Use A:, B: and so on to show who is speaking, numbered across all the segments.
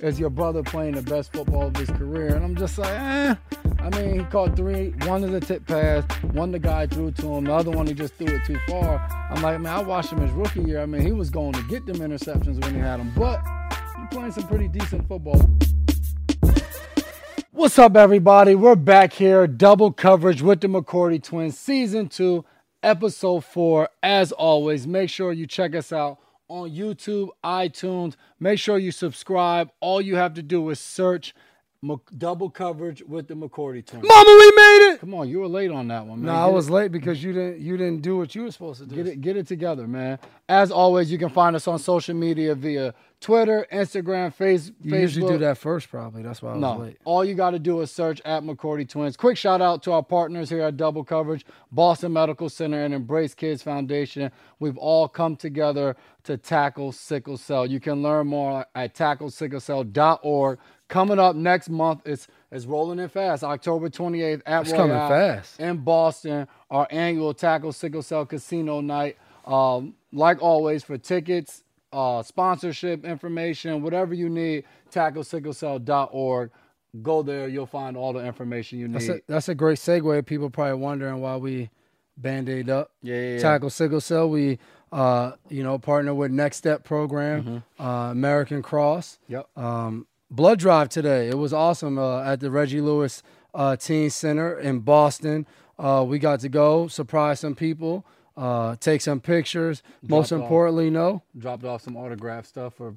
A: Is your brother playing the best football of his career? And I'm just like, eh. I mean, he caught three. One of the tip pass, one the guy threw to him, the other one he just threw it too far. I'm like, man, I watched him his rookie year. I mean, he was going to get them interceptions when he had them, but he's playing some pretty decent football. What's up, everybody? We're back here, double coverage with the McCourty Twins, season two, episode four. As always, make sure you check us out on YouTube, iTunes. Make sure you subscribe. All you have to do is search double coverage with the McCourty twins.
B: Mama, we made it.
A: Come on, you were late on that one, man.
B: No, I was it. late because you didn't you didn't do what you were supposed to do.
A: Get it get it together, man. As always, you can find us on social media via Twitter, Instagram, face,
B: you
A: Facebook.
B: usually do that first, probably. That's why I was
A: no,
B: late.
A: All you got to do is search at McCourty Twins. Quick shout out to our partners here at Double Coverage, Boston Medical Center, and Embrace Kids Foundation. We've all come together to tackle sickle cell. You can learn more at tacklesicklecell.org. Coming up next month, it's it's rolling in fast. October 28th at
B: it's coming fast
A: in Boston. Our annual Tackle Sickle Cell Casino Night. Um, like always, for tickets, uh, sponsorship information, whatever you need, tacklesicklecell.org. Go there. You'll find all the information you need.
B: That's a, that's a great segue. People probably wondering why we band-aid up.
A: Yeah, yeah, yeah.
B: Tackle sickle cell. We, uh, you know, partner with Next Step Program, mm-hmm. uh, American Cross.
A: Yep.
B: Um, blood drive today. It was awesome uh, at the Reggie Lewis uh, Teen Center in Boston. Uh, we got to go surprise some people, uh, take some pictures. Dropped Most importantly,
A: off,
B: no
A: dropped off some autograph stuff for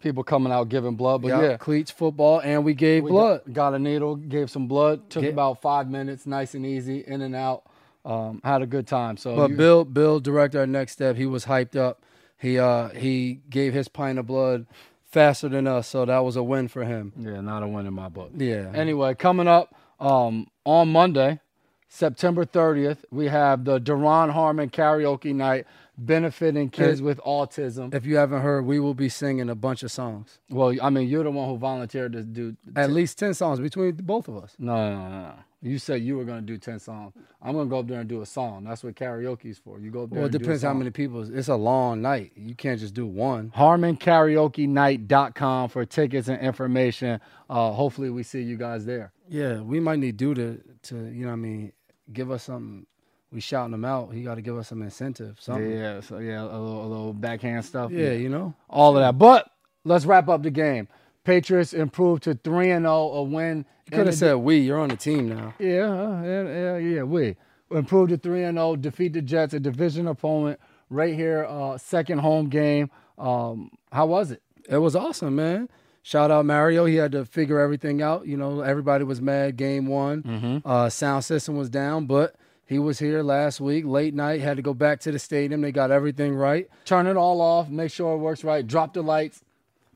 A: people coming out giving blood. But
B: yep,
A: yeah,
B: cleats, football, and we gave
A: we
B: blood.
A: Got, got, a needle, gave some blood. Took Get, about five minutes, nice and easy, in and out. Um, had a good time. So,
B: but you, Bill, Bill, director at Next Step, he was hyped up. He uh, he gave his pint of blood faster than us, so that was a win for him.
A: Yeah, not a win in my book.
B: Yeah.
A: Anyway, coming up um, on Monday, September 30th, we have the Duron Harmon karaoke night benefiting kids and with autism.
B: If you haven't heard, we will be singing a bunch of songs.
A: Well, I mean, you're the one who volunteered to do
B: at least 10 songs between both of us.
A: No, no, no, no. You said you were going to do 10 songs. I'm going to go up there and do a song. That's what karaoke is for. You go up there
B: Well, it depends how many people. It's a long night. You can't just do one.
A: HarmonKaraokeNight.com for tickets and information. Uh, hopefully, we see you guys there.
B: Yeah, we might need do to, to you know what I mean, give us something. We shouting them out. He got to give us some incentive. Something.
A: Yeah, so yeah, a little, a little backhand stuff.
B: Yeah, yeah, you know,
A: all of that. But let's wrap up the game. Patriots improved to three and zero, a win
B: you could have said we. You're on the team now.
A: Yeah, yeah, yeah, yeah. We improved to three and zero. Oh, defeat the Jets, a division opponent, right here. Uh, second home game. Um, how was it?
B: It was awesome, man. Shout out Mario. He had to figure everything out. You know, everybody was mad. Game one,
A: mm-hmm.
B: uh, sound system was down, but he was here last week, late night. Had to go back to the stadium. They got everything right.
A: Turn it all off. Make sure it works right. Drop the lights.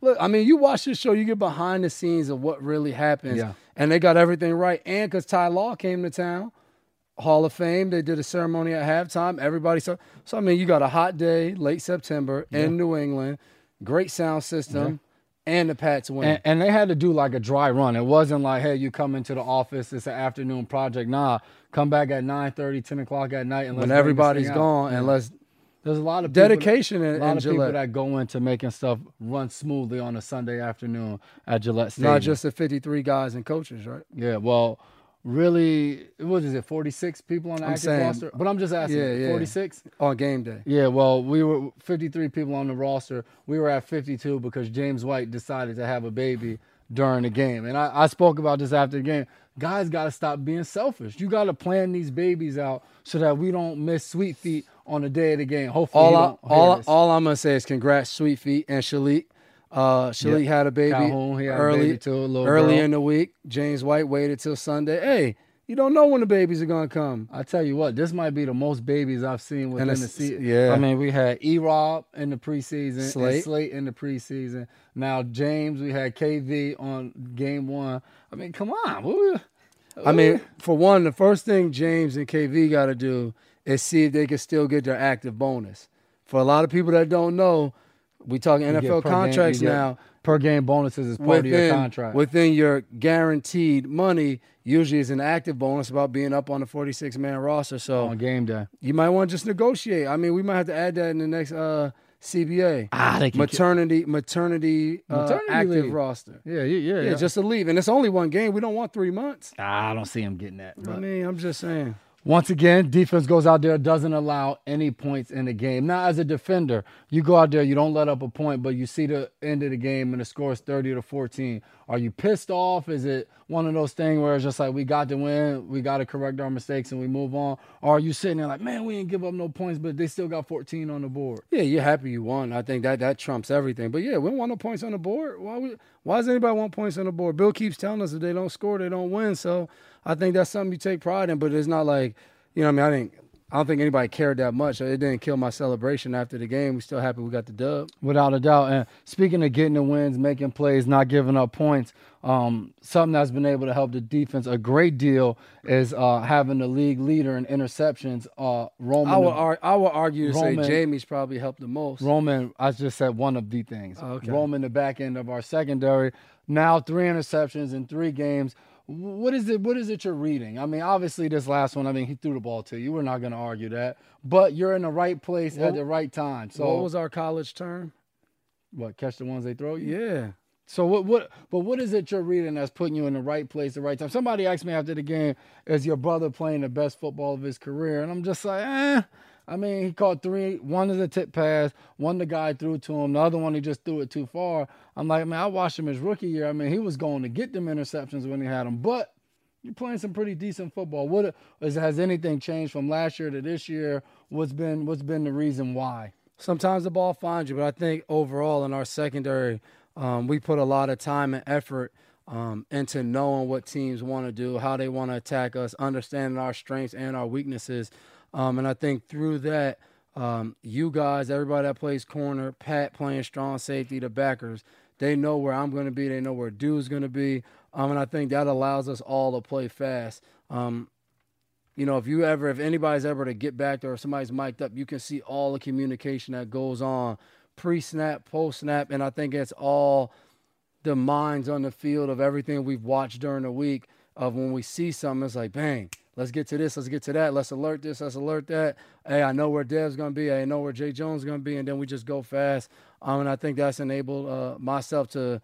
B: Look, I mean, you watch this show, you get behind the scenes of what really happens.
A: Yeah
B: and they got everything right. And because Ty Law came to town, Hall of Fame, they did a ceremony at halftime. Everybody saw. So I mean, you got a hot day, late September yeah. in New England, great sound system. Yeah. And the Pats win.
A: And, and, they had to do like a dry run. It wasn't like, hey, you come into the office, it's an afternoon project. Nah, come back at 9 30, 10 o'clock at night. And
B: when everybody's gone,
A: yeah.
B: and let's
A: there's a lot of
B: dedication
A: that,
B: in,
A: a lot of
B: Gillette.
A: people that go into making stuff run smoothly on a Sunday afternoon at Gillette Stadium.
B: Not just the 53 guys and coaches, right?
A: Yeah, well, really, what is it? 46 people on the
B: I'm
A: active
B: saying,
A: roster. But I'm just asking,
B: yeah, yeah.
A: 46
B: on game day.
A: Yeah, well, we were 53 people on the roster. We were at 52 because James White decided to have a baby during the game, and I, I spoke about this after the game. Guys got to stop being selfish. You got to plan these babies out so that we don't miss Sweet Feet on the day of the game. Hopefully,
B: all I, all, all I'm gonna say is congrats, Sweet Feet and Shalik. Uh, Shalik yep. had a baby
A: Calhoun,
B: early,
A: baby too,
B: early
A: girl.
B: in the week. James White waited till Sunday. Hey, You don't know when the babies are gonna come.
A: I tell you what, this might be the most babies I've seen within the season.
B: yeah.
A: I mean, we had E Rob in the preseason,
B: Slate.
A: and Slate in the preseason. Now James, we had KV on game one. I mean, come on. We,
B: I mean, for one, the first thing James and KV got to do is see if they can still get their active bonus. For a lot of people that don't know, we talking NFL contracts now.
A: Per game bonuses is part of your contract.
B: within your guaranteed money, usually is an active bonus about being up on the 46 man roster. So
A: on game day.
B: you might want to just negotiate. I mean, we might have to add that in the next uh, CBA.
A: Ah, they can
B: maternity maternity, uh,
A: Maternity
B: active
A: leave.
B: roster.
A: Yeah, yeah, yeah.
B: Yeah, just a leave, and it's only one game. We don't want three months.
A: Ah, I don't see him getting that.
B: I mean, I'm just saying.
A: Once again, defense goes out there, doesn't allow any points in the game. Now, as a defender, you go out there, you don't let up a point, but you see the end of the game and the score is 30 to 14. Are you pissed off? Is it one of those things where it's just like we got to win, we got to correct our mistakes and we move on? Or are you sitting there like, man, we didn't give up no points, but they still got 14 on the board?
B: Yeah, you're happy you won. I think that that trumps everything. But yeah, we want no points on the board. Why we, why does anybody want points on the board? Bill keeps telling us if they don't score, they don't win. So I think that's something you take pride in. But it's not like, you know, what I mean, I think I don't think anybody cared that much. It didn't kill my celebration after the game. We still happy we got the dub.
A: Without a doubt. And speaking of getting the wins, making plays, not giving up points, um, something that's been able to help the defense a great deal is uh, having the league leader in interceptions, uh, Roman.
B: I would, ar- I would argue to
A: Roman-
B: say Jamie's probably helped the most.
A: Roman, I just said one of the things.
B: Oh, okay.
A: Roman, the back end of our secondary. Now three interceptions in three games. What is it? What is it you're reading? I mean, obviously this last one. I mean, he threw the ball to you. We're not going to argue that. But you're in the right place
B: What-
A: at the right time. So
B: what was our college term?
A: what? Catch the ones they throw you.
B: Yeah.
A: So what? What? But what is it you're reading that's putting you in the right place, at the right time? Somebody asked me after the game, "Is your brother playing the best football of his career?" And I'm just like, eh. I mean, he caught three. One is a tip pass. One the guy threw to him. The other one he just threw it too far. I'm like, man, I watched him his rookie year. I mean, he was going to get them interceptions when he had them, but. You're playing some pretty decent football. What has anything changed from last year to this year? What's been what's been the reason why?
B: sometimes the ball finds you, but I think overall in our secondary, um, we put a lot of time and effort um, into knowing what teams want to do, how they want to attack us, understanding our strengths and our weaknesses. Um, and I think through that, um, you guys, everybody that plays corner, Pat playing strong safety, the backers, they know where I'm going to be. They know where Dude's going to be. Um, and I think that allows us all to play fast. Um, you know, if you ever, if anybody's ever to get back there or somebody's mic'd up, you can see all the communication that goes on pre snap, post snap. And I think it's all the minds on the field of everything we've watched during the week of when we see something, it's like, bang, let's get to this, let's get to that, let's alert this, let's alert that. Hey, I know where Dev's going to be. I know where Jay Jones is going to be. And then we just go fast. Um, and I think that's enabled uh, myself to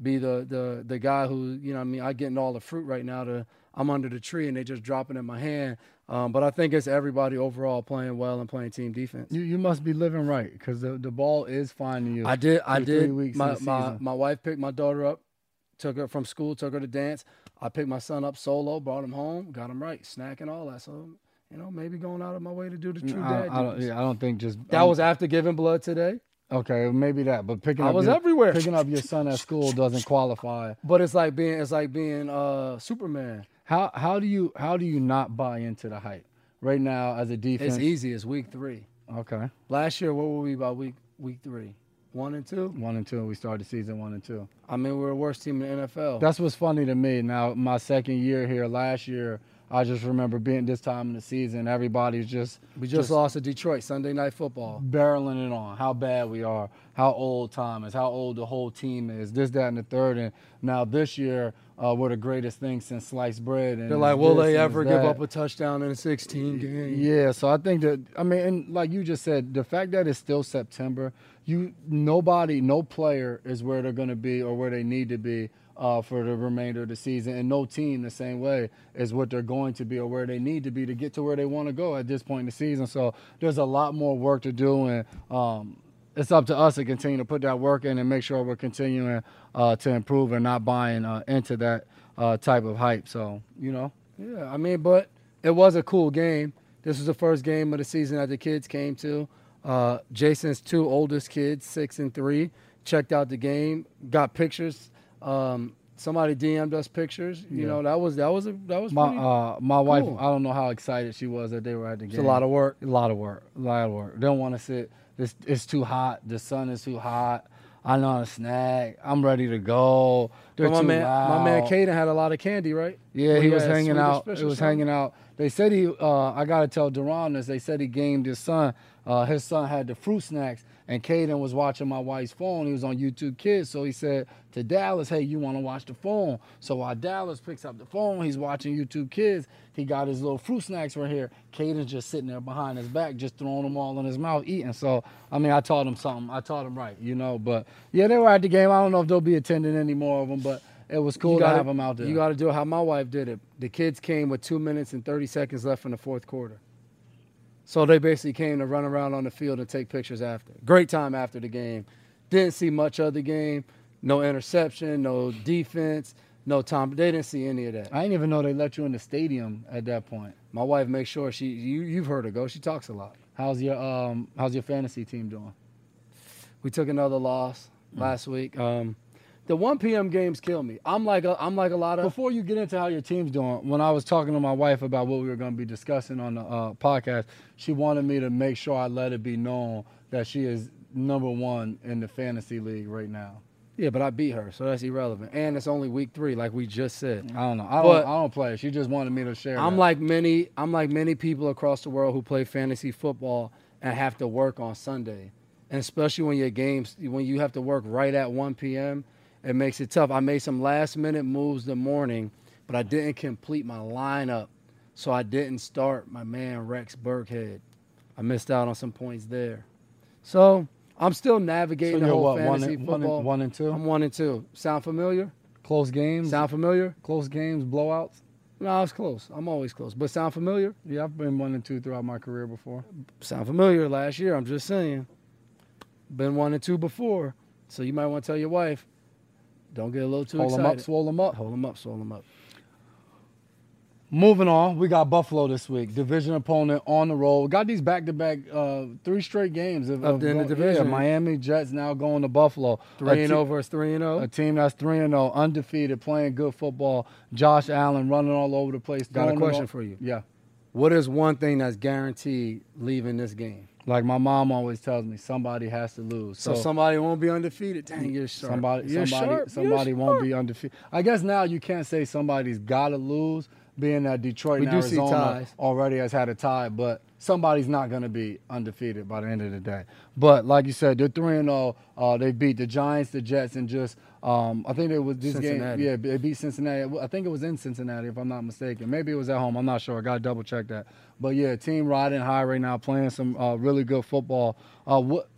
B: be the, the the guy who, you know, what I mean, I getting all the fruit right now to I'm under the tree and they just dropping in my hand. Um, but I think it's everybody overall playing well and playing team defense.
A: You you must be living right because the, the ball is finding you.
B: I did. I did. My my my wife picked my daughter up, took her from school, took her to dance. I picked my son up solo, brought him home, got him right, snack and all that. So you know, maybe going out of my way to do the true
A: I,
B: dad.
A: I don't, yeah, I don't think just
B: That
A: um,
B: was after giving blood today,
A: okay. Maybe that, but picking
B: I
A: up
B: was
A: your,
B: everywhere.
A: Picking up your son at school doesn't qualify.
B: but it's like being it's like being uh Superman.
A: How how do you how do you not buy into the hype right now as a defense?
B: It's easy. It's week three.
A: Okay,
B: Last year, what were we by week week three? One and two.
A: one and two. We started season one and two.
B: I mean, we're the worst team in the NFL.
A: That's what's funny to me. Now my second year here last year, I just remember being this time in the season. Everybody's just
B: we just, lost to Detroit Sunday Night Football.
A: barreling it on how bad we are, how old Tom is, how old the whole team is, this, that, and the third. And now this year, uh, we're the greatest thing since sliced bread. And
B: They're like, will they ever give up a touchdown in a 16 game?
A: Yeah, so I think that I mean, and like you just said, the fact that it's still September, you nobody, no player is where they're going to be or where they need to be uh, for the remainder of the season, and no team the same way is what they're going to be or where they need to be to get to where they want to go at this point in the season. So there's a lot more work to do, and um, it's up to us to continue to put that work in and make sure we're continuing uh, to improve and not buying uh, into that uh, type of hype. So you know.
B: Yeah, I mean, but it was a cool game. This was the first game of the season that the kids came to. Uh, Jason's two oldest kids, six and three, checked out the game, got pictures. Um, somebody DM'd us pictures. You
A: Yeah.
B: know, that was that was a that was
A: My uh, my wife. I don't know how excited she was that they were at the game.
B: it's a lot of work.
A: a lot of work, a lot of work. They don't want to sit. It's, it's too hot. The sun is too hot. I know a snack. I'm ready to go. They're
B: my
A: too
B: man, my man. Caden had a lot of candy, right?
A: Yeah,
B: What
A: he was hanging out. He was
B: something?
A: hanging out. They said he. Uh, I gotta tell Duron this. They said he gamed his son. Uh, his son had the fruit snacks, and Caden was watching my wife's phone. He was on YouTube Kids, so he said to Dallas, "Hey, you want to watch the phone?" So while Dallas picks up the phone, he's watching YouTube Kids. He got his little fruit snacks right here. Caden's just sitting there behind his back, just throwing them all in his mouth, eating. So I mean, I taught him something. I taught him right, you know. But yeah, they were at the game. I don't know if they'll be attending any more of them, but it was cool
B: You
A: to
B: gotta-
A: have them out there.
B: You got to do it how my wife did it. The kids came with two minutes and 30 seconds left in the fourth quarter. So they basically came to run around on the field and take pictures after. Great time after the game. Didn't see much of the game. No interception, no defense, no time. They didn't see any of that.
A: I didn't even know they let you in the stadium at that point.
B: My wife makes sure she, you, you've heard her go. She talks a lot.
A: How's your um how's your fantasy team doing?
B: We took another loss last week. Um, the 1 p.m. games kill me. I'm like a, I'm like a lot of
A: Before you get into how your team's doing, when I was talking to my wife about what we were going to be discussing on the uh, podcast, she wanted me to make sure I let it be known that she is number one in the fantasy league right now.
B: yeah, but I beat her, so that's irrelevant. And it's only week three, like we just said.
A: I don't know. I don't. I don't play. She just wanted me to share.
B: I'm
A: that.
B: like many I'm like many people across the world who play fantasy football and have to work on Sunday. And especially when your games when you have to work right at 1 p.m., it makes it tough. I made some last minute moves the morning, but I didn't complete my lineup. So I didn't start my man Rex Burkhead. I missed out on some points there. So I'm still
A: So
B: navigating the whole
A: what one
B: fantasy
A: and, one,
B: football.
A: and, one and two.
B: I'm one and two. Sound familiar?
A: close games.
B: Sound familiar?
A: close games. Blowouts.
B: No, I was close. I'm always close. But sound familiar?
A: Yeah, I've been one and two throughout my career before.
B: sound familiar last year. I'm just saying. Been one and two before. So you might want to tell your wife, don't get a little too
A: Hold them
B: excited.
A: up, swole them up.
B: Hold them up, swole them up.
A: Moving on, we got Buffalo this week. Division opponent on the road. We got these back-to-back, uh, three straight games of,
B: Up in the
A: yeah,
B: division.
A: Miami Jets now going to Buffalo.
B: Three
A: A
B: and
A: te-
B: oh versus three and
A: A
B: oh.
A: team that's three and zero, undefeated, playing good football. Josh Allen running all over the place.
B: Got a question for you.
A: Yeah,
B: What is one thing that's guaranteed leaving this game?
A: Like my mom always tells me, somebody has to lose.
B: So, somebody won't be undefeated. Dang, you're sharp.
A: Somebody,
B: You're
A: somebody,
B: sharp. You're
A: somebody won't
B: sharp.
A: be undefeated. I guess now you can't say somebody's got to lose, being that Detroit
B: We
A: and
B: do see
A: Arizona already has had a tie, but somebody's not going to be undefeated by the end of the day. But like you said, they're three and zero. Uh, they beat the Giants, the Jets, and just um, I think it was this
B: Cincinnati.
A: game. Yeah, they beat Cincinnati. I think it was in Cincinnati, if I'm not mistaken. Maybe it was at home. I'm not sure. I got to double check that. But yeah, team riding high right now, playing some uh, really good football. Uh, what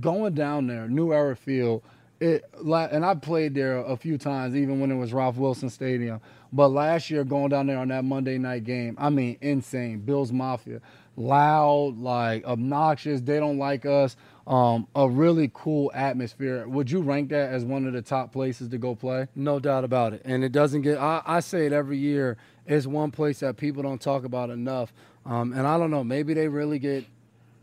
A: going down there, New Era Field, it and I played there a few times, even when it was Ralph Wilson Stadium. But last year, going down there on that Monday night game, I mean, insane. Bills Mafia, loud, like obnoxious. They don't like us. Um, a really cool atmosphere. Would you rank that as one of the top places to go play?
B: No doubt about it. And it doesn't get, I, I say it every year, it's one place that people don't talk about enough. Um, and I don't know, maybe they really get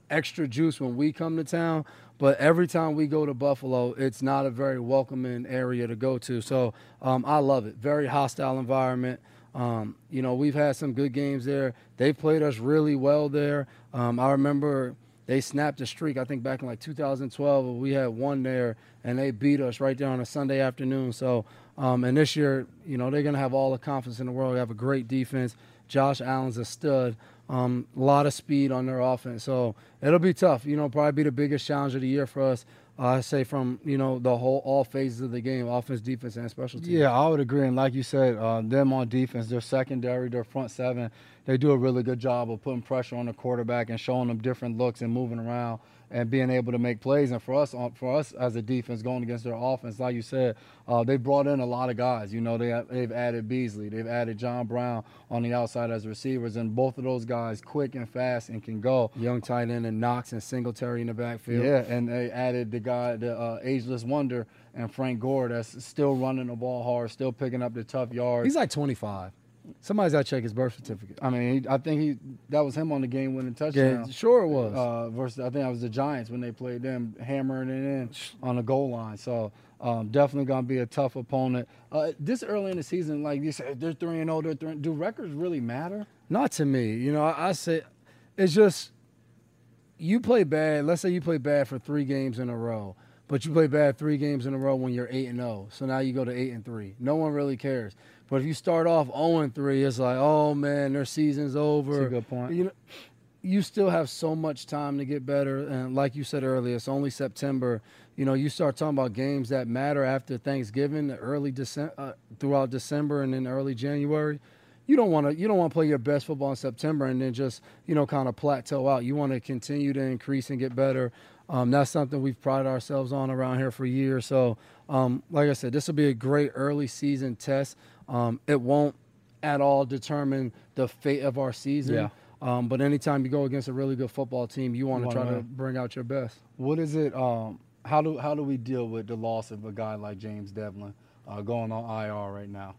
B: extra juice when we come to town. But every time we go to Buffalo, it's not a very welcoming area to go to. So um, I love it. Very hostile environment. Um, you know, we've had some good games there. They've played us really well there. Um, I remember they snapped a streak, I think back in like 2012. We had one there, and they beat us right there on a Sunday afternoon. So, um, and this year, you know, they're going to have all the confidence in the world. They have a great defense. Josh Allen's a stud. Um, a lot of speed on their offense. So it'll be tough. You know, probably be the biggest challenge of the year for us. I say from you know the whole all phases of the game, offense, defense, and special teams.
A: Yeah, I would agree. And like you said, uh, them on defense, their secondary, their front seven, they do a really good job of putting pressure on the quarterback and showing them different looks and moving around and being able to make plays. And for us, for us as a defense going against their offense, like you said, uh, they brought in a lot of guys. You know, they have, they've added Beasley, they've added John Brown on the outside as receivers, and both of those guys quick and fast and can go.
B: Young tight end and Knox and Singletary in the backfield.
A: Yeah, and they added the guy, the uh, ageless wonder, and Frank Gore that's still running the ball hard, still picking up the tough yards.
B: He's like 25. Somebody's got to check his birth certificate.
A: I mean, he, I think he that was him on the game-winning touchdown.
B: Yeah, sure it was.
A: Uh, versus, I think that was the Giants when they played them, hammering it in on the goal line. So Um, definitely going to be a tough opponent. Uh, this early in the season, like you said, they're three and zero. They're three, do records really matter?
B: Not to me. You know, I, I say it's just you play bad. Let's say you play bad for three games in a row, but you play bad three games in a row when you're eight and zero. So now you go to eight and three. No one really cares. But if you start off zero and three, it's like, oh man, their season's over.
A: That's a good point.
B: You know, you still have so much time to get better. And like you said earlier, it's only September. You know, you start talking about games that matter after Thanksgiving, early December, uh, throughout December, and then early January. You don't want to. You don't want to play your best football in September and then just you know kind of plateau out. You want to continue to increase and get better. Um, that's something we've prided ourselves on around here for years. So, um, like I said, this will be a great early season test. Um, it won't at all determine the fate of our season.
A: Yeah.
B: Um, but anytime you go against a really good football team, you want to try
A: wanna
B: bring out your best.
A: What is it? Um, how do how do we deal with the loss of a guy like James Develin uh, going on IR right now?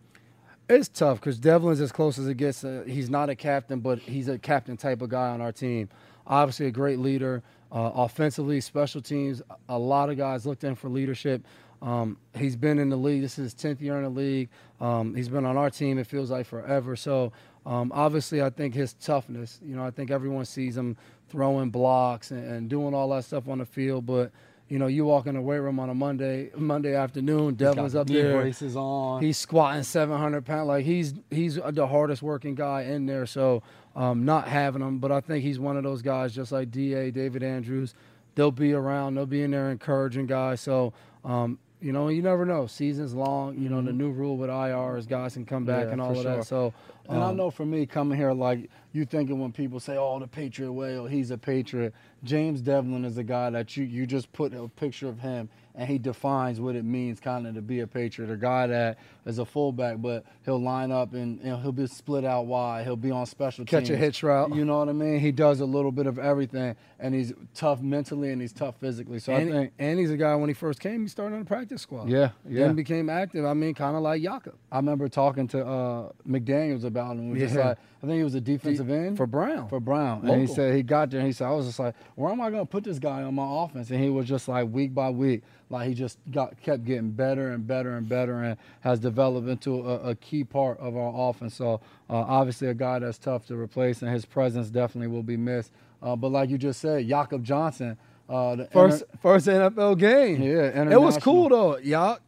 B: It's tough because Develin's as close as it gets. Uh, he's not a captain, but he's a captain type of guy on our team. Obviously, a great leader. Uh, offensively, special teams, a lot of guys looked in for leadership. Um, he's been in the league. This is his 10th year in the league. Um, he's been on our team, it feels like forever. So, um, obviously, I think his toughness, you know, I think everyone sees him throwing blocks and, and doing all that stuff on the field. But, you know, you walk in the weight room on a Monday Monday afternoon,
A: Develin's
B: up there.
A: braces on.
B: He's squatting 700 pounds. Like he's he's the hardest working guy in there. So um, not having him, but I think he's one of those guys, just like Da, David Andrews. They'll be around. They'll be in there encouraging guys. So um, you know, you never know. Season's long. You know, the new rule with IR is guys can come back
A: Yeah,
B: and all of
A: sure.
B: that. So
A: And I
B: um,
A: know for me coming here, like you thinking when people say, "Oh, the Patriot way," or "He's a Patriot." James Develin is a guy that you you just put a picture of him, and he defines what it means, kind of to be a Patriot. A guy that is a fullback, but he'll line up and, and he'll be split out wide. He'll be on special
B: Catch a
A: teams.
B: hitch route.
A: You know what I mean? He does a little bit of everything, and he's tough mentally and he's tough physically. So
B: and,
A: I think,
B: and he's a guy when he first came, he started on the practice squad.
A: yeah, yeah.
B: Then became active. I mean, kind of like Jakob
A: I remember talking to uh, McDaniels about him. He was just
B: Yeah.
A: like, I think he was a defensive end
B: for Brown.
A: for Brown. And he said he got there and he said, I was just like, where am I going to put this guy on my offense? And he was just like week by week, like he just got kept getting better and better and better and has developed into a, a key part of our offense. So uh, obviously a guy that's tough to replace and his presence definitely will be missed. Uh, but like you just said, Jakob Johnson, uh, the
B: First
A: inter-
B: first NFL game.
A: Yeah,
B: it was cool though. Yak,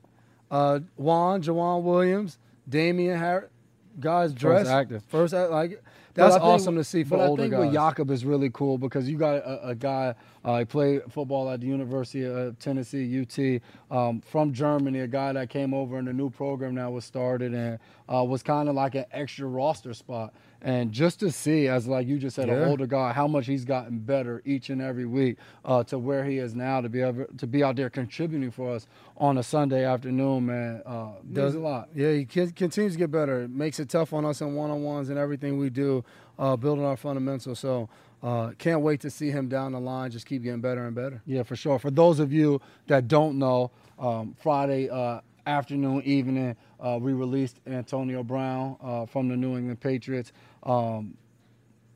B: uh, Juan, Joejuan Williams, Damien Harris, guys dressed first
A: active.
B: First act- like that's
A: think-
B: awesome to see for
A: but
B: older
A: I think
B: guys.
A: with Jakob is really cool because you got a, a guy. Uh, he played football at the University of Tennessee (UT) um, from Germany. A guy that came over in the new program that was started and uh, was kind of like an extra roster spot. And just to see, as like you just said, an
B: Yeah.
A: older guy, how much he's gotten better each and every week uh, to where he is now to be able to be out there contributing for us on a Sunday afternoon, man, uh, does a lot.
B: Yeah, he con- continues to get better. It makes it tough on us in one on ones and everything we do, uh, building our fundamentals. So uh, can't wait to see him down the line. Just keep getting better and better.
A: Yeah, for sure. For those of you that don't know, um, Friday uh, afternoon, evening, uh, we released Antonio Brown uh, from the New England Patriots. Um,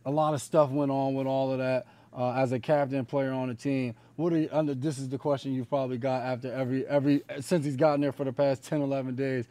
A: a lot of stuff went on with all of that. Uh, as a captain player on the team, what are you, under, this is the question you've probably got after every every since he's gotten there for the past 10, 11 days.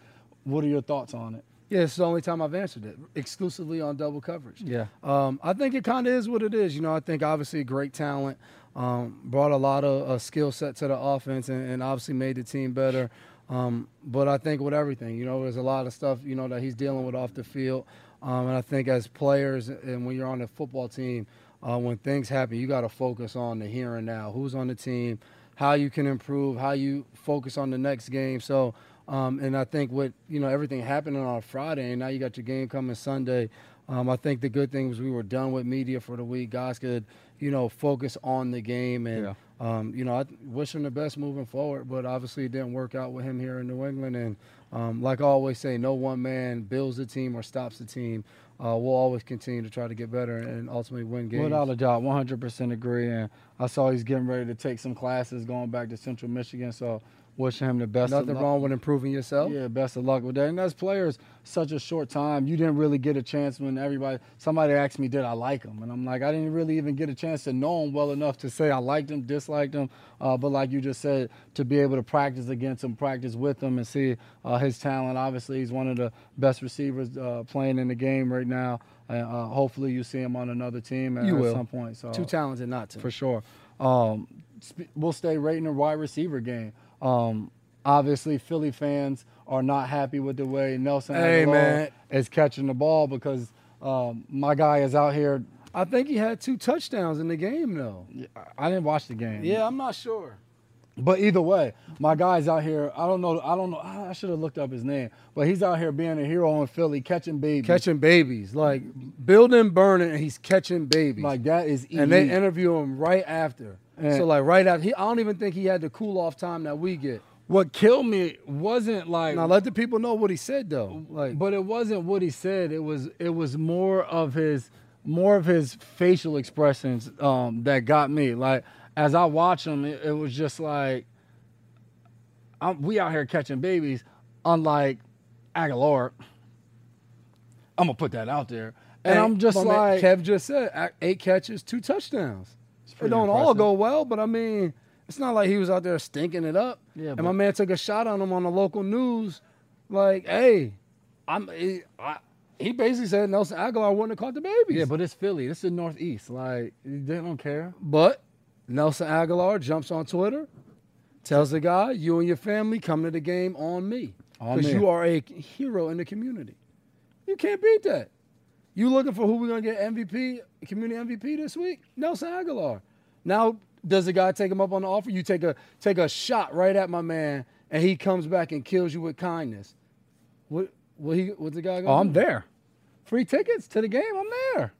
A: What are your thoughts on it?
B: Yeah, it's the only time I've answered it exclusively on double coverage.
A: Yeah.
B: Um, I think it kind of is what it is. You know, I think obviously great talent, um, brought a lot of uh, skill set to the offense, and, and obviously made the team better. Um, but I think with everything, you know, there's a lot of stuff you know that he's dealing with off the field, um, and I think as players and when you're on a football team, uh, when things happen, you got to focus on the here and now. Who's on the team? How you can improve? How you focus on the next game? So. Um, and I think with you know everything happening on Friday, and now you got your game coming Sunday. Um, I think the good thing was we were done with media for the week. Guys could you know focus on the game, and
A: Yeah.
B: um, you know I wish him the best moving forward. But obviously it didn't work out with him here in New England. And um, like I always say, no one man builds a team or stops a team. Uh, we'll always continue to try to get better and ultimately win games.
A: Without a doubt, 100% agree. And I saw he's getting ready to take some classes going back to Central Michigan. So wishing him the best. of
B: Nothing wrong with improving yourself.
A: Yeah, best of luck with that. And as players, such a short time, you didn't really get a chance when everybody, somebody asked me, did I like him? And I'm like, I didn't really even get a chance to know him well enough to say I liked him, disliked him. Uh, but like you just said, to be able to practice against him, practice with him, and see uh, his talent. Obviously, he's one of the best receivers uh, playing in the game right now. And uh, hopefully, you see him on another team at, at some point. So
B: Too talented not to.
A: for sure. Um, sp- we'll stay right in the wide receiver game. Um, obviously, Philly fans are not happy with the way Nelson
B: Hey,
A: is catching the ball because um, my guy is out here.
B: I think he had two touchdowns in the game, though.
A: I didn't watch the game.
B: Yeah, I'm not sure.
A: But either way, my guy's out here. I don't know. I don't know. I should have looked up his name. But he's out here being a hero in Philly, catching babies.
B: Catching babies, like building, burning, and he's catching babies.
A: like that is
B: and they interview him right after.
A: And-
B: so like right after, he, I don't even think he had the cool off time that we get.
A: what killed me wasn't like
B: Now let the people know what he said though. Like,
A: but it wasn't what he said. It was it was more of his more of his facial expressions um, that got me. Like as I watch him, it, it was just like I'm, we out here catching babies, unlike Agholor. I'm gonna put that out there, and I'm just
B: my man
A: like,
B: Kev just said, eight catches, two touchdowns. It don't all go well, but I mean, it's not like he was out there stinking it up.
A: Yeah,
B: and my man took a shot on him on the local news, like, hey, I'm. He, I, he basically said Nelson Agholor wouldn't have caught the babies.
A: yeah, but it's Philly. This is Northeast. Like they don't care.
B: But Nelson Agholor jumps on Twitter, tells the guy, "You and your family come to the game on me, because you are a hero in the community. You can't beat that. You looking for who we're gonna get MVP, community MVP this week? Nelson Agholor. Now, does the guy take him up on the offer? You take a take a shot right at my man, and he comes back and kills you with kindness. What? What he? What's the guy? Gonna
A: Oh, I'm
B: do?
A: there. Free tickets to the game. I'm there.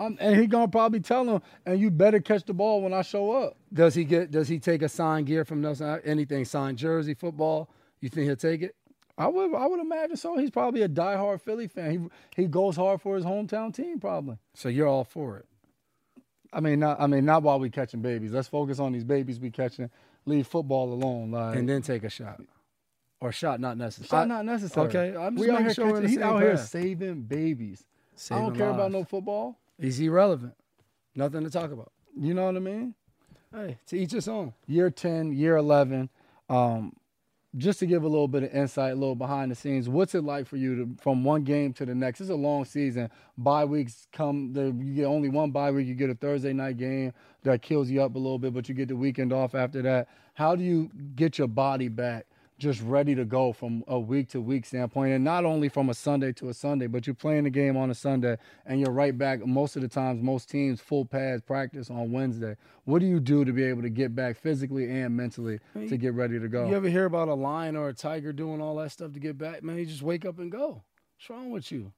A: I'm, and he gonna probably tell him, and you better catch the ball when I show up.
B: Does he get? Does he take a signed gear from Nelson? Uh, anything signed jersey, football? You think he'll take it?
A: I would I would imagine so. He's probably a diehard Philly fan. He he goes hard for his hometown team probably.
B: So you're all for it.
A: I mean not I mean not while we catching babies. Let's focus on these babies we catching. Leave football alone. Like
B: and then take a shot, or shot not necessary.
A: shot
B: I-
A: not necessary.
B: Okay, I'm just
A: we out here
B: sure
A: catching, he's out here saving babies. I don't care about no football.
B: He's irrelevant. Nothing to talk about.
A: You know what I mean?
B: Hey, to each his own.
A: year 10, year 11, um, just to give a little bit of insight, a little behind the scenes, what's it like for you to from one game to the next? It's a long season. Bye weeks come, the, you get only one bye week. You get a Thursday night game that kills you up a little bit, but you get the weekend off after that. How do you get your body back? Just ready to go from a week to week standpoint, and not only from a Sunday to a Sunday, but you're playing the game on a Sunday, and you're right back. Most of the times, most teams full pads practice on Wednesday. What do you do to be able to get back physically and mentally to get ready to go?
B: You ever hear about a lion or a tiger doing all that stuff to get back? Man, you just wake up and go. What's wrong with you?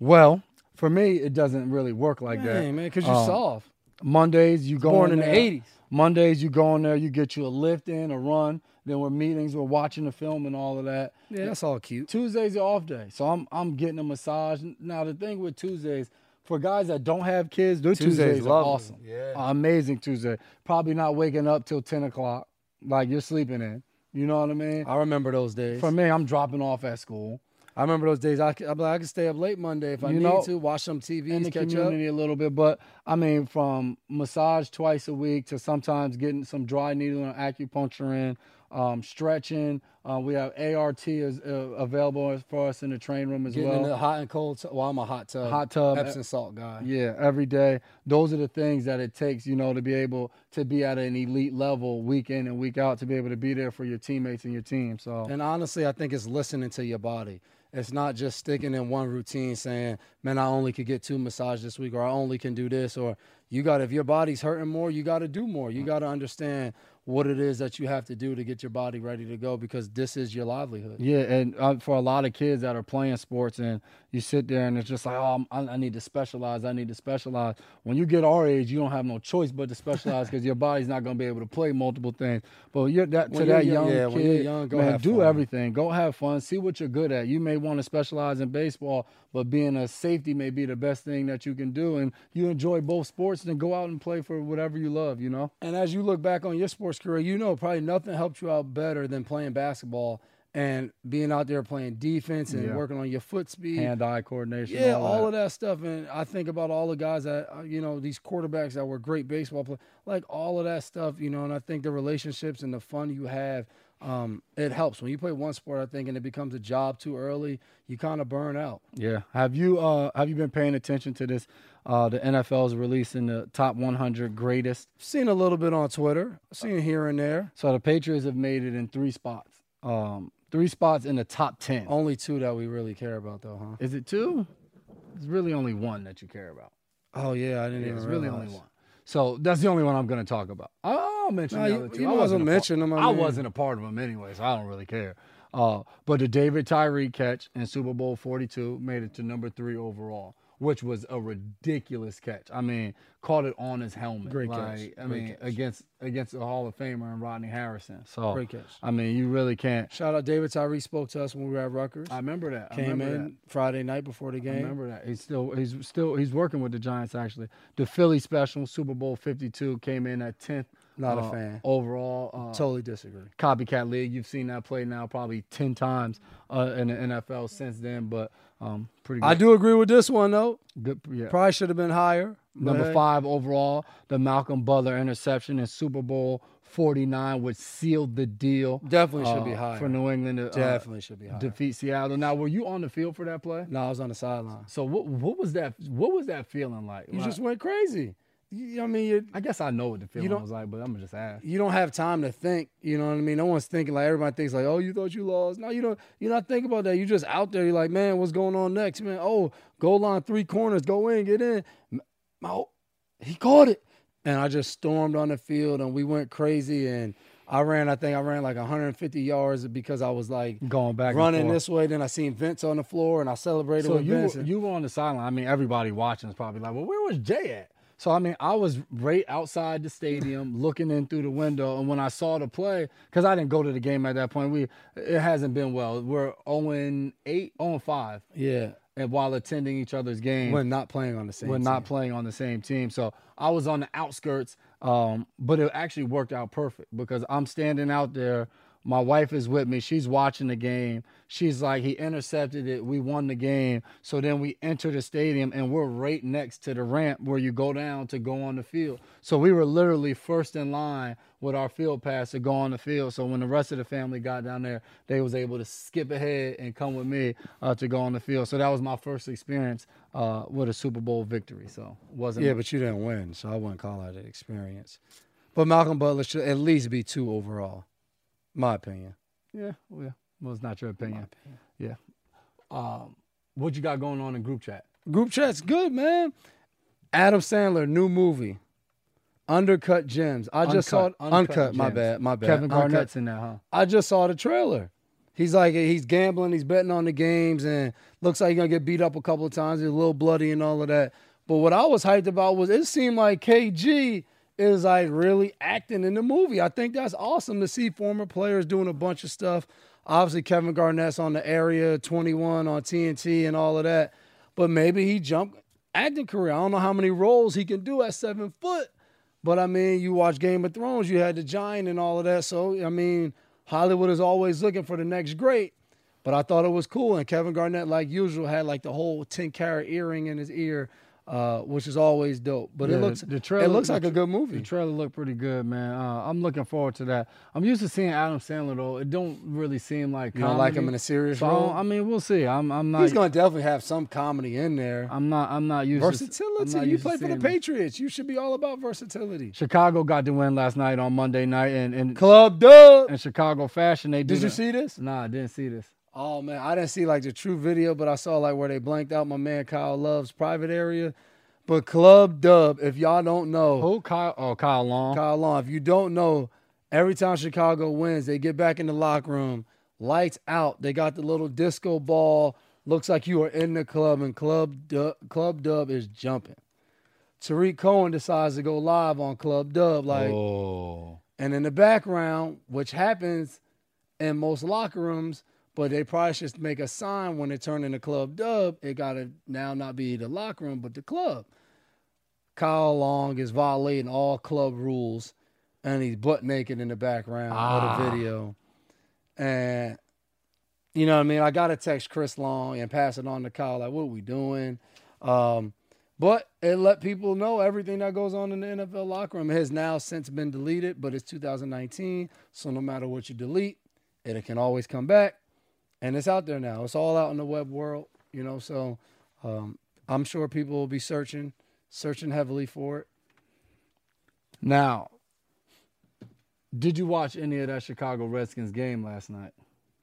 A: Well, for me, it doesn't really work like that.
B: Man, because you're
A: Um,
B: soft.
A: Mondays, you go
B: Born in
A: there.
B: the 80s.
A: Mondays, you go in there, you get you a lift in, a run. Then we're meetings, we're watching the film and all of that.
B: Yeah, that's all cute.
A: Tuesday's your off day, so I'm I'm getting a massage. Now the thing with Tuesdays, for guys that don't have kids, their
B: Tuesday's
A: Tuesdays, are awesome.
B: Yeah.
A: amazing Tuesday. Probably not waking up till ten o'clock, like you're sleeping in. You know what I mean?
B: I remember those days.
A: For me, I'm dropping off at school.
B: I remember those days. I could, I'm like, I could stay up late Monday if I
A: You
B: need
A: know,
B: to. Watch some TV,
A: in the
B: catch up.
A: a little bit. But I mean, from massage twice a week to sometimes getting some dry needle and acupuncture in, um, stretching. Uh, we have ART is uh, available for us in the train room as
B: Getting
A: well.
B: in the hot and cold. T- well, I'm a hot tub.
A: Hot tub.
B: Epsom salt guy.
A: Yeah, every day. Those are the things that it takes, you know, to be able to be at an elite level week in and week out to be able to be there for your teammates and your team. So
B: And honestly, I think it's listening to your body. It's not just sticking in one routine saying, man, I only could get two massages this week or I only can do this or you got if your body's hurting more, you got to do more. You got to understand what it is that you have to do to get your body ready to go because this is your livelihood.
A: Yeah, and uh, for a lot of kids that are playing sports and you sit there and it's just like, oh, I'm, I need to specialize. I need to specialize. When you get our age, you don't have no choice but to specialize because your body's not going to be able to play multiple things. But you're that to
B: When
A: that
B: you're young-
A: young
B: yeah,
A: kid,
B: young, go
A: man, do
B: fun.
A: everything. Go have fun. See what you're good at. You may want to specialize in baseball, but being a safety may be the best thing that you can do. And you enjoy both sports, then go out and play for whatever you love. You know.
B: And as you look back on your sports career, you know probably nothing helped you out better than playing basketball and being out there playing defense and
A: Yeah.
B: working on your foot speed.
A: Hand-eye coordination.
B: yeah,
A: all,
B: all of that stuff. And I think about all the guys that, uh, you know, these quarterbacks that were great baseball players, like all of that stuff, you know, and I think the relationships and the fun you have, um, it helps. When you play one sport, I think, and it becomes a job too early, you kind of burn out.
A: Yeah. Have you uh have you been paying attention to this? Uh, the NFL's releasing the top 100 greatest.
B: Seen a little bit on Twitter, seen here and there.
A: So the Patriots have made it in three spots. Um, three spots in the top 10.
B: Only two that we really care about, though, huh?
A: Is it two? It's really only one that you care about.
B: Oh, yeah, I didn't
A: Yeah, it's really only one. So that's the only one I'm going to talk about. I'll mention
B: No,
A: the other two.
B: you
A: I
B: might as well
A: wasn't a part-
B: them, I
A: I wasn't a part of them anyway, so I don't really care. Uh, but the David Tyree catch in Super Bowl 42 made it to number three overall, which was a ridiculous catch. I mean, caught it on his helmet.
B: Great catch.
A: I
B: Great
A: mean,
B: catch.
A: against against the Hall of Famer and Rodney Harrison. So
B: Great catch.
A: I mean, you really can't.
B: Shout out David Tyree spoke to us when we were at Rutgers.
A: I remember that.
B: Came
A: remember
B: in
A: that.
B: Friday night before the
A: I
B: game.
A: remember that. He's still he's still he's working with the Giants actually. The Philly special Super Bowl 52 came in at 10th.
B: Not a
A: uh,
B: fan.
A: overall. Uh,
B: Totally disagree.
A: copycat league. You've seen that play now probably 10 times uh, in the NFL since then, but um, pretty good.
B: I do agree with this one though.
A: good yeah.
B: Probably should have been higher.
A: Number
B: hey,
A: five overall, the Malcolm Butler interception in Super Bowl 49, which sealed the deal.
B: Definitely should be
A: uh,
B: higher.
A: for New England to uh,
B: Definitely should be higher.
A: defeat Seattle. Now, were you on the field for that play?
B: no, I was on the sideline.
A: So what what was that? What was that feeling like?
B: You
A: Like,
B: just went crazy. You, know I mean,
A: I guess I know what the feeling was like, but I'm gonna just ask.
B: you don't have time to think. You know what I mean? No one's thinking like everybody thinks like, oh, you thought you lost. No, you don't. You're not thinking about that. You're just out there. You're like, man, what's going on next, man? Oh, goal line, three corners, go in, get in. Oh, he caught it, and I just stormed on the field, and we went crazy, and I ran. I think I ran like 150 yards because I was like
A: Going back
B: running this way. Then I seen Vince on the floor, and I celebrated
A: So
B: with
A: you
B: Vince.
A: you were on the sideline. I mean, everybody watching is probably like, "Well, where was Jay at?" So I mean, I was right outside the stadium, looking in through the window, and when I saw the play, because I didn't go to the game at that point, we it hasn't been well. We're 0 8, 0 5,
B: yeah,
A: and while attending each other's games,
B: when not playing on the same.
A: we're not playing on the same team. So I was on the outskirts, um, but it actually worked out perfect because I'm standing out there. My wife is with me. She's watching the game. She's like, he intercepted it. We won the game. So then we enter the stadium and we're right next to the ramp where you go down to go on the field. So we were literally first in line with our field pass to go on the field. So when the rest of the family got down there, they was able to skip ahead and come with me uh, to go on the field. So that was my first experience uh, with a Super Bowl victory. So wasn't
B: Yeah, but you didn't win, so I wouldn't call that an experience. But Malcolm Butler should at least be two overall, my opinion.
A: yeah, well, yeah. Well, it's not your opinion. Yeah. Um, what you got going on in group chat?
B: Group chat's good, man. Adam Sandler, new movie, Undercut Gems. I just saw
A: Uncut,
B: Uncut.
A: Uncut
B: my
A: Gems.
B: bad, my bad.
A: Kevin
B: Uncut.
A: Garnett's in there, huh?
B: I just saw the trailer. He's like he's gambling, he's betting on the games, and looks like he's gonna get beat up a couple of times. He's a little bloody and all of that. But what I was hyped about was it seemed like KG is like really acting in the movie. I think that's awesome to see former players doing a bunch of stuff. Obviously, Kevin Garnett's on the area 21 on TNT and all of that. But maybe he jumped acting career. I don't know how many roles he can do at seven foot. But I mean, you watch Game of Thrones, you had the giant and all of that. So I mean, Hollywood is always looking for the next great. But I thought it was cool, and Kevin Garnett, like usual, had like the whole ten carat earring in his ear, uh, which is always dope. But
A: Yeah,
B: it looks
A: the trailer-
B: it looks like a good movie.
A: The trailer looked pretty good, man. Uh, I'm looking forward to that. I'm used to seeing Adam Sandler though. It don't really seem like
B: You don't like him in a serious
A: So
B: role.
A: I mean, we'll see. I'm I'm not.
B: He's gonna definitely have some comedy in there.
A: I'm not. I'm not used to.
B: Versatility.
A: not
B: You
A: to
B: play for the. Patriots. You should be all about versatility.
A: Chicago got the win last night on Monday night, and in,
B: Club Dub.
A: in Chicago fashion, they do
B: Did you see this?
A: Nah, I didn't see this.
B: Oh man, I didn't see like the true video, but I saw like where they blanked out my man Kyle Love's private area. But Club Dub, if y'all don't know,
A: Who? Kyle? Oh, Kyle Long.
B: Kyle Long, if you don't know, every time Chicago wins, they get back in the locker room, lights out. They got the little disco ball Looks like you are in the club, and Club Dub, Club Dub is jumping. Tarik Cohen decides to go live on Club Dub, like,
A: oh.
B: and in the background, which happens in most locker rooms, but they probably should make a sign when they turn into Club Dub. It got to now not be the locker room, but the club. Kyle Long is violating all club rules, and he's butt naked in the background of the video. And you know what I mean? I got to text Chris Long and pass it on to Kyle, like, what are we doing? Um, but it let people know everything that goes on in the NFL locker room. It has now since been deleted, but it's 2019. So no matter what you delete, it can always come back. And it's out there now. It's all out in the web world, you know. So um, I'm sure people will be searching, searching heavily for it.
A: Now, did you watch any of that Chicago Redskins game last night?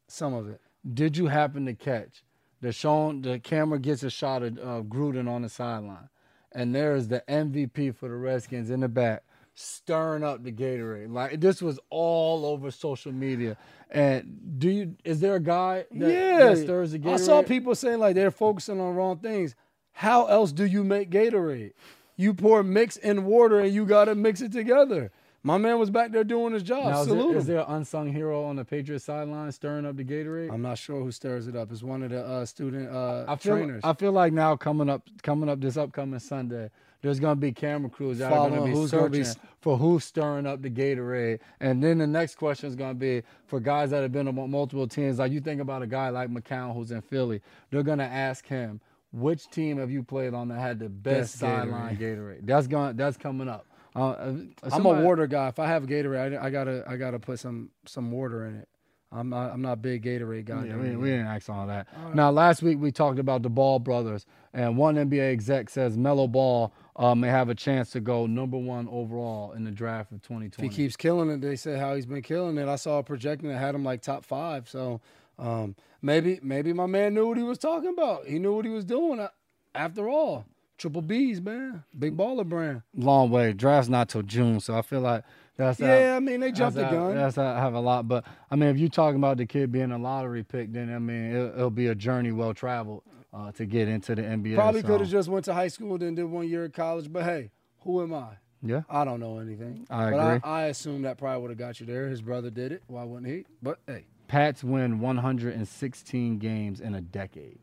B: Some of it.
A: Did you happen to catch the Sean? The camera gets a shot of uh, Gruden on the sideline, and there is the MVP for the Redskins in the back, stirring up the Gatorade. Like this was all over social media. And do you? Is there a guy that,
B: yeah,
A: that stirs the Gatorade?
B: I saw people saying like they're focusing on wrong things. How else do you make Gatorade? You pour mix in water and you gotta mix it together. My man was back there doing his job.
A: Now, is,
B: Salute
A: there, there an unsung hero on the Patriots sideline stirring up the Gatorade?
B: I'm not sure who stirs it up. It's one of the uh, student uh,
A: I feel,
B: trainers.
A: I feel like now coming up, coming up this upcoming Sunday, there's gonna be camera crews that are gonna be
B: who's gonna
A: searching
B: be
A: for who's stirring up the Gatorade, and then the next question is gonna be for guys that have been on multiple teams. Like you think about a guy like McCown who's in Philly, they're gonna ask him which team have you played on that had the best,
B: Best
A: sideline Gatorade. That's going, that's coming up. Uh, uh,
B: I'm a water guy. If I have Gatorade, I, I gotta I gotta put some some water in it. I'm not I'm not a big Gatorade guy.
A: Yeah, we, we didn't ask all that. Now, last week we talked about the Ball brothers, and one NBA exec says Melo Ball uh, may have a chance to go number one overall in the draft of 2020.
B: If
A: 2020.
B: he keeps killing it, they say how he's been killing it. I saw a projection that had him like top five. So um, maybe maybe my man knew what he was talking about. He knew what he was doing. After all, triple B's, man, big baller brand.
A: Long way. Draft's not till June, so I feel like that's how-
B: Yeah, I mean they jumped the gun.
A: That's how I have a lot, but I mean, if you're talking about the kid being a lottery pick, then I mean it'll, it'll be a journey well traveled uh, to get into the NBA.
B: Probably
A: so,
B: could have just went to high school, then did one year of college. But hey, who am I?
A: Yeah,
B: I don't know anything.
A: I
B: but
A: agree.
B: I, I assume that probably would have got you there. His brother did it. Why wouldn't he? But hey,
A: Pats win 116 games in a decade.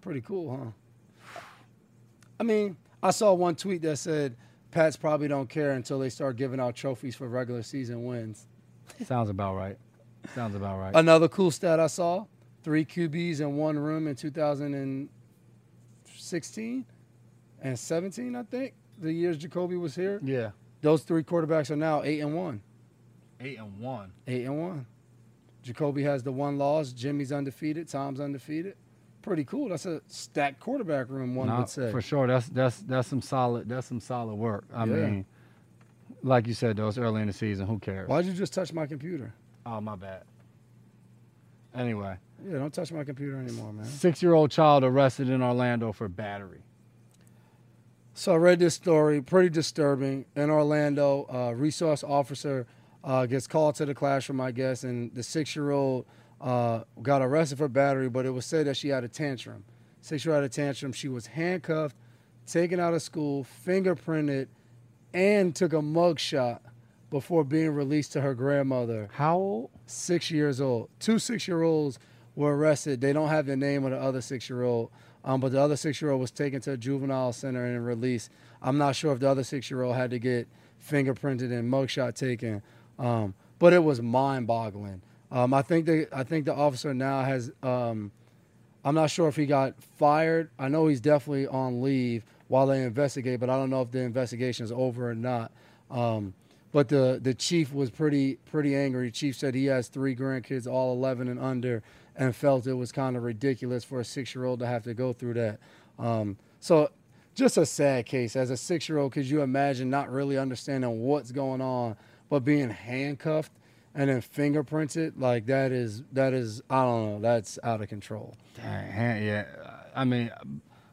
B: pretty cool, huh? I mean, I saw one tweet that said Pats probably don't care until they start giving out trophies for regular season wins.
A: Sounds about right. Sounds about right.
B: Another cool stat I saw: three QBs in one room in 2016 and 17, I think. The years Jacoby was here.
A: yeah,
B: Those three quarterbacks are now eight and one.
A: eight and one.
B: Eight and one. Jacoby has the one loss. Jimmy's undefeated. Tom's undefeated. Pretty cool. That's a stacked quarterback room, one
A: Nah,
B: would say.
A: For sure, that's that's that's some solid that's some solid work. I
B: Yeah.
A: mean, like you said, though, it's early in the season. Who cares?
B: Why'd you just touch my computer?
A: Oh, my bad. Anyway,
B: Yeah, don't touch my computer anymore, man.
A: six-year-old child arrested in Orlando for battery.
B: So I read this story, pretty disturbing. In Orlando, a resource officer uh, gets called to the classroom, I guess, and the six-year-old uh, got arrested for battery, but it was said that she had a tantrum. Six-year-old had a tantrum. She was handcuffed, taken out of school, fingerprinted, and took a mug shot before being released to her grandmother
A: How old?
B: six years old. Two six year olds were arrested. They don't have the name of the other six year old, um, but the other six year old was taken to a juvenile center and released. I'm not sure if the other six year old had to get fingerprinted and mugshot taken, um, but it was mind boggling. Um, I think the I think the officer now has. Um, I'm not sure if he got fired. I know he's definitely on leave while they investigate, but I don't know if the investigation is over or not. Um, but the the chief was pretty pretty angry. The chief said he has three grandkids, all 11 and under, and felt it was kind of ridiculous for a six year old to have to go through that. Um, so just a sad case. As a six year old, could you imagine not really understanding what's going on, but being handcuffed and then fingerprinted? Like that is that is I don't know. That's out of control.
A: Dang, yeah. I mean,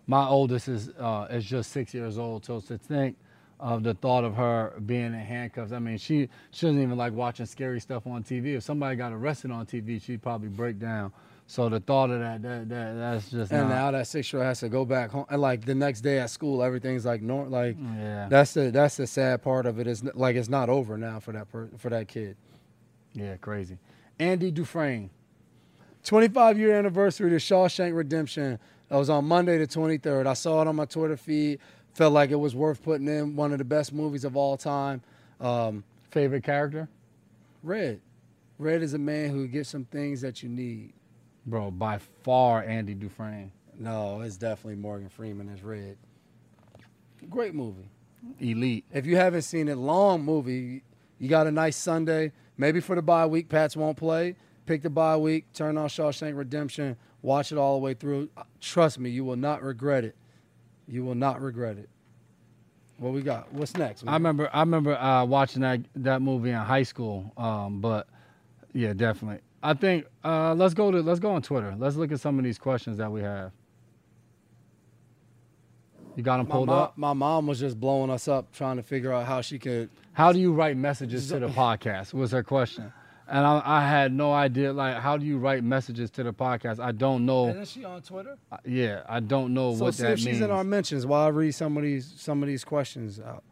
A: my oldest is uh, is just six years old, so to think of the thought of her being in handcuffs. I mean, she she doesn't even like watching scary stuff on TV. If somebody got arrested on TV, she'd probably break down. So the thought of that, that, that that's just
B: And
A: not,
B: now that six year old has to go back home, and like the next day at school, everything's like normal. Like
A: yeah,
B: that's the that's the sad part of it. Is like it's not over now for that per, for that kid.
A: yeah, crazy. Andy Dufresne.
B: 25 year anniversary of Shawshank Redemption. That was on Monday the 23rd. I saw it on my Twitter feed. Felt like it was worth putting in. One of the best movies of all time. Um,
A: Favorite character?
B: Red. Red is a man who gets some things that you need.
A: Bro, by far Andy Dufresne.
B: No, it's definitely Morgan Freeman as Red. Great movie.
A: Elite.
B: If you haven't seen it, long movie. You got a nice Sunday. Maybe for the bye week, Pats won't play. Pick the bye week, turn on Shawshank Redemption, watch it all the way through. Trust me, you will not regret it. You will not regret it. What we got? What's next?
A: I remember I remember uh, watching that that movie in high school. Um, but yeah, definitely. I think uh, let's go to let's go on Twitter. Let's look at some of these questions that we have. You got them
B: my,
A: pulled
B: mom,
A: up.
B: my mom was just blowing us up, trying to figure out how she could.
A: How do you write messages to the podcast? Was her question, and I, I had no idea. Like, how do you write messages to the podcast? I don't know.
B: Isn't she on Twitter?
A: Yeah, I don't know
B: So
A: what
B: see
A: that
B: if she's
A: means.
B: in our mentions while I read some of these some of these questions out.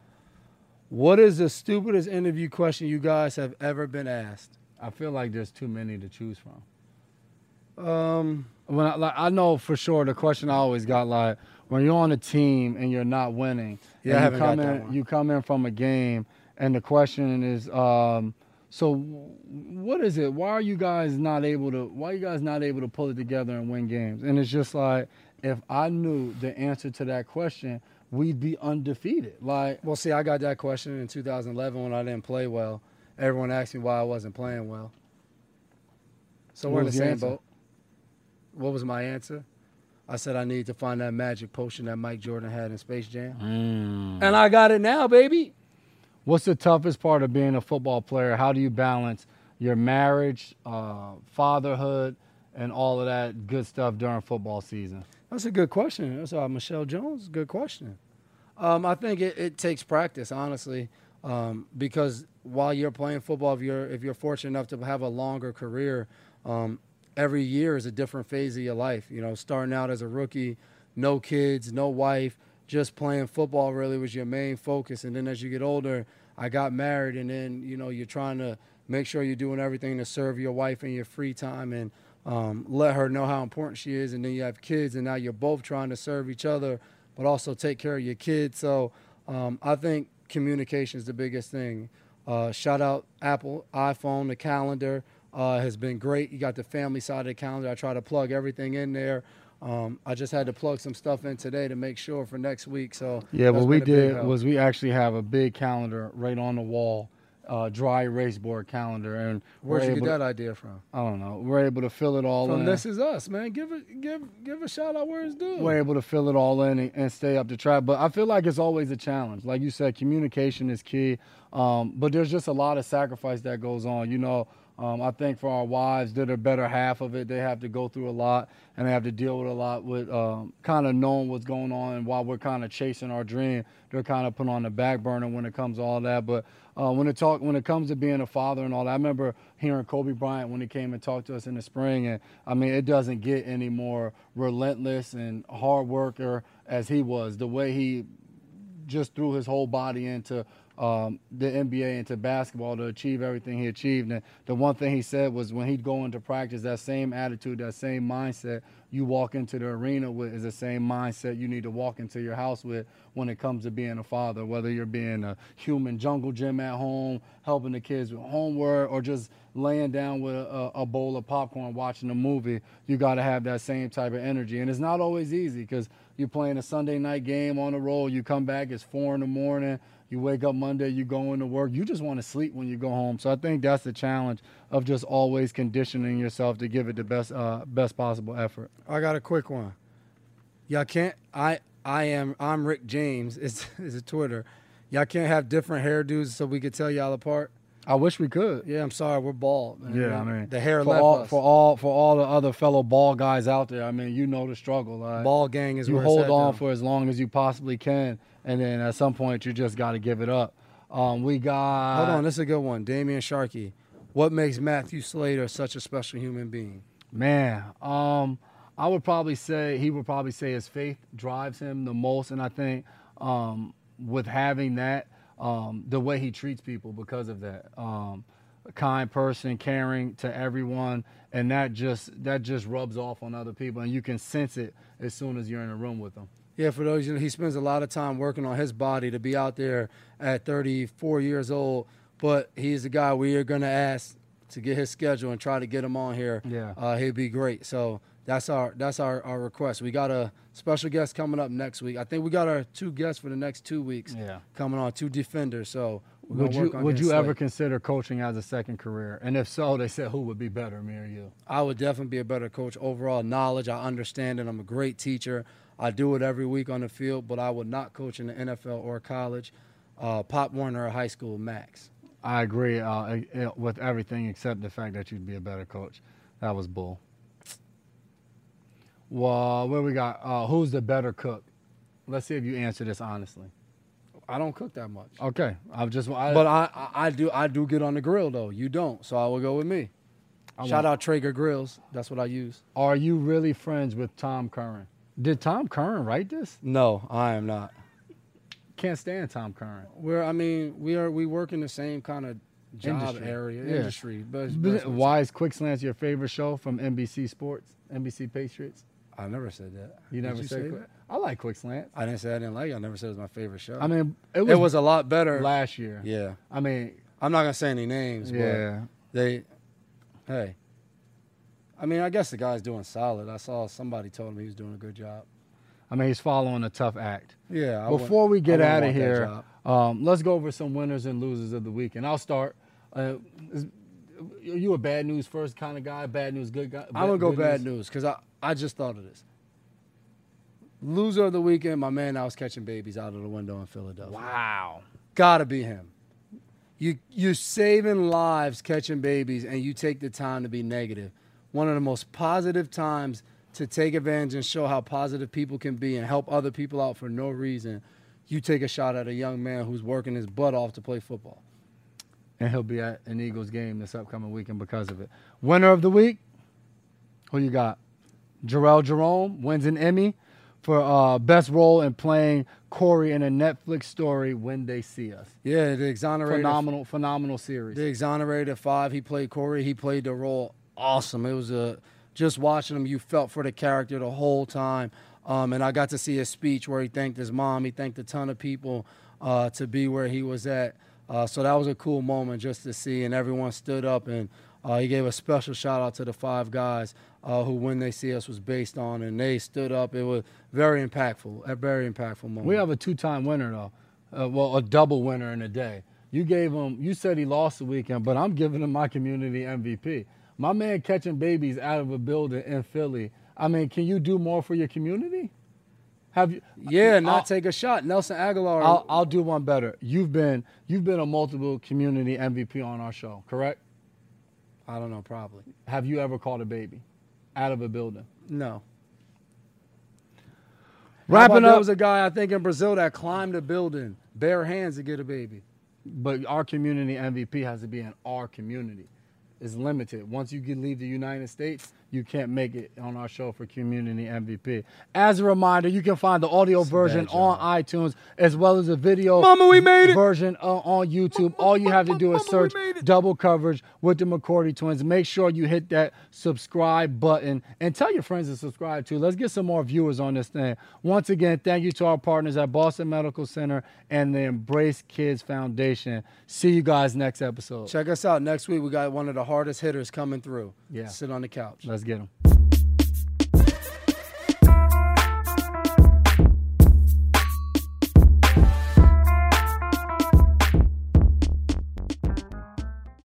B: What is the stupidest interview question you guys have ever been asked?
A: I feel like there's too many to choose from.
B: Um,
A: when I, like I know for sure the question I always got like when you're on a team and you're not winning,
B: Yeah, I
A: you come in, you come in from a game and the question is, um, so what is it? Why are you guys not able to? Why are you guys not able to pull it together and win games? And it's just like if I knew the answer to that question, we'd be undefeated. Like
B: well, see, I got that question in 2011 when I didn't play well. Everyone asked me why I wasn't playing well. So
A: What
B: we're in the same
A: answer?
B: boat. What was my answer? I said I need to find that magic potion that Mike Jordan had in Space Jam,
A: Mm.
B: and I got it now, baby.
A: What's the toughest part of being a football player? How do you balance your marriage, uh, fatherhood, and all of that good stuff during football season?
B: That's a good question. That's uh, Michelle Jones. Good question. Um, I think it, it takes practice, honestly, um, because while you're playing football, if you're if you're fortunate enough to have a longer career, um, every year is a different phase of your life. You know, starting out as a rookie, no kids, no wife, just playing football really was your main focus. And then as you get older, I got married, and then you know you're trying to make sure you're doing everything to serve your wife in your free time and um, let her know how important she is. And then you have kids, and now you're both trying to serve each other, but also take care of your kids. So um, I think communication is the biggest thing. Uh, shout out Apple iPhone, the calendar uh, has been great. You got the family side of the calendar. I try to plug everything in there. Um, I just had to plug some stuff in today to make sure for next week. So
A: Yeah, what we did was we actually have a big calendar right on the wall, uh, dry erase board calendar, and
B: Where'd you get that
A: to,
B: idea from?
A: I don't know. We're able to fill it all
B: From
A: in.
B: This Is Us, man. Give it, give, give a shout out where it's due.
A: we're able to fill it all in and, and stay up to track. But I feel like it's always a challenge. Like you said, communication is key. Um, but there's just a lot of sacrifice that goes on. You know, um, I think for our wives, they're the better half of it. They have to go through a lot and they have to deal with a lot with um, kind of knowing what's going on. And while we're kind of chasing our dream, they're kind of put on the back burner when it comes to all that. But uh, when it talk when it comes to being a father and all that, I remember hearing Kobe Bryant when he came and talked to us in the spring, and I mean it doesn't get any more relentless and hard worker as he was. The way he just threw his whole body into um, the NBA, into basketball to achieve everything he achieved. And the one thing he said was when he'd go into practice, that same attitude, that same mindset you walk into the arena with is the same mindset you need to walk into your house with when it comes to being a father, whether you're being a human jungle gym at home, helping the kids with homework, or just laying down with a, a bowl of popcorn watching a movie, you got to have that same type of energy. And it's not always easy because you're playing a Sunday night game on the road, you come back, it's four in the morning, you wake up Monday, you go into work, you just want to sleep when you go home. So I think that's the challenge of just always conditioning yourself to give it the best, uh, best possible effort.
B: I got a quick one. Y'all can't. I I am. I'm Rick James. It's is a Twitter. Y'all can't have different hairdos so we could tell y'all apart.
A: I wish we could.
B: Yeah, I'm sorry. We're bald. man.
A: Yeah, I mean,
B: the hair
A: for
B: left
A: all,
B: us.
A: for all for all the other fellow ball guys out there. I mean, you know the struggle. Like,
B: ball gang is
A: you
B: where
A: hold
B: it's at
A: on
B: now.
A: for as long as you possibly can, and then at some point you just got to give it up. Um, we got
B: Hold on, this is a good one. Damian Sharkey. What makes Matthew Slater such a special human being?
A: Man, um, I would probably say he would probably say his faith drives him the most, and I think um, with having that, um, the way he treats people because of that, um, a kind person, caring to everyone, and that just that just rubs off on other people, and you can sense it as soon as you're in a room with them.
B: Yeah, for those, you know, he spends a lot of time working on his body to be out there at 34 years old. But he's the guy we are going to ask to get his schedule and try to get him on here.
A: Yeah.
B: uh, he'd be great. So that's our that's our, our request. We got a special guest coming up next week. I think we got our two guests for the next two weeks.
A: Yeah.
B: coming on two defenders. So we're
A: Would you
B: work on
A: would you ever consider coaching as a second career? And if so, they said who would be better, me or you?
B: I would definitely be a better coach. Overall knowledge, I understand it. I'm a great teacher. I do it every week on the field, but I would not coach in the NFL or college. Uh, Pop Warner or high school max.
A: I agree uh, eh, eh, with everything except the fact that you'd be a better coach. That was bull. Well, what we got? Uh, who's the better cook? Let's see if you answer this honestly.
B: I don't cook that much,
A: Okay, I've just. I,
B: but I, I I do I do get on the grill though. You don't, so I will go with me.
A: I
B: Shout
A: want-
B: out Traeger grills. That's what I use.
A: are you really friends with Tom Curran? Did Tom Curran write this?
B: No, I am not.
A: Can't stand Tom Curran.
B: We're I mean we are we work in the same kind of job
A: Industry.
B: area
A: Yeah.
B: industry. But,
A: But
B: but
A: Why is Quick Slants your favorite show from NBC Sports, NBC Patriots?
B: I never said that.
A: You never
B: you
A: said
B: say
A: Quick-
B: that?
A: I like Quick Slants.
B: I didn't say I didn't like it. I never said it was my favorite show.
A: I mean, it was,
B: it
A: was,
B: was a lot better.
A: last year.
B: Yeah.
A: I mean,
B: I'm not gonna say any names,
A: yeah.
B: but they, hey, I mean, I guess the guy's doing solid. I saw somebody told him he was doing a good job.
A: I mean, he's following a tough act.
B: Yeah. I
A: Before we get out of here, um, let's go over some winners and losers of the week. And I'll start. Uh, is, are you a bad news first kind of guy? Bad news, good guy?
B: I'm gonna go bad news because I I just thought of this. Loser of the weekend, my man. I was catching babies out of the window in Philadelphia.
A: Wow.
B: Gotta be him. You you're saving lives catching babies, and you take the time to be negative. One of the most positive times to take advantage and show how positive people can be and help other people out for no reason. You take a shot at a young man who's working his butt off to play football.
A: And he'll be at an Eagles game this upcoming weekend because of it. Winner of the week, who you got? Jharrel Jerome wins an Emmy for uh, best role in playing Corey in a Netflix story, When They See Us.
B: Yeah, the exonerated
A: Phenomenal, phenomenal series.
B: The exonerated five. He played Corey. He played the role awesome. It was a just watching him. You felt for the character the whole time. Um, and I got to see his speech where he thanked his mom. He thanked a ton of people uh, to be where he was at. Uh, so that was a cool moment just to see. And everyone stood up and uh, he gave a special shout out to the five guys uh, who When They See Us was based on. And they stood up. It was very impactful. A very impactful moment.
A: We have a two-time winner though. Uh, well, a double winner in a day. You gave him. You said he lost the weekend, but I'm giving him my community MVP. My man catching babies out of a building in Philly. I mean, can you do more for your community? Have you?
B: yeah, not
A: I'll-
B: take a shot. Nelson Aguilar.
A: I'll, I'll do one better. You've been you've been a multiple community MVP on our show, correct?
B: I don't know, probably.
A: Have you ever caught a baby out of a building?
B: No.
A: Wrapping up,
B: There was a guy I think in Brazil that climbed a building bare hands to get a baby.
A: but our community MVP has to be in our community. It's limited. Once you can leave the United States, you can't make it on our show for community MVP. As a reminder, you can find the audio version on iTunes as well as a video
B: Mama, we made it.
A: version uh, on YouTube. All you have to do is
B: Mama,
A: search double coverage with the McCourty twins. Make sure you hit that subscribe button and tell your friends to subscribe too. Let's get some more viewers on this thing. Once again, thank you to our partners at Boston Medical Center and the Embrace Kids Foundation. See you guys next episode.
B: Check us out next week. We got one of the hardest hitters coming through.
A: Yeah.
B: Sit on the couch.
A: Let's get them.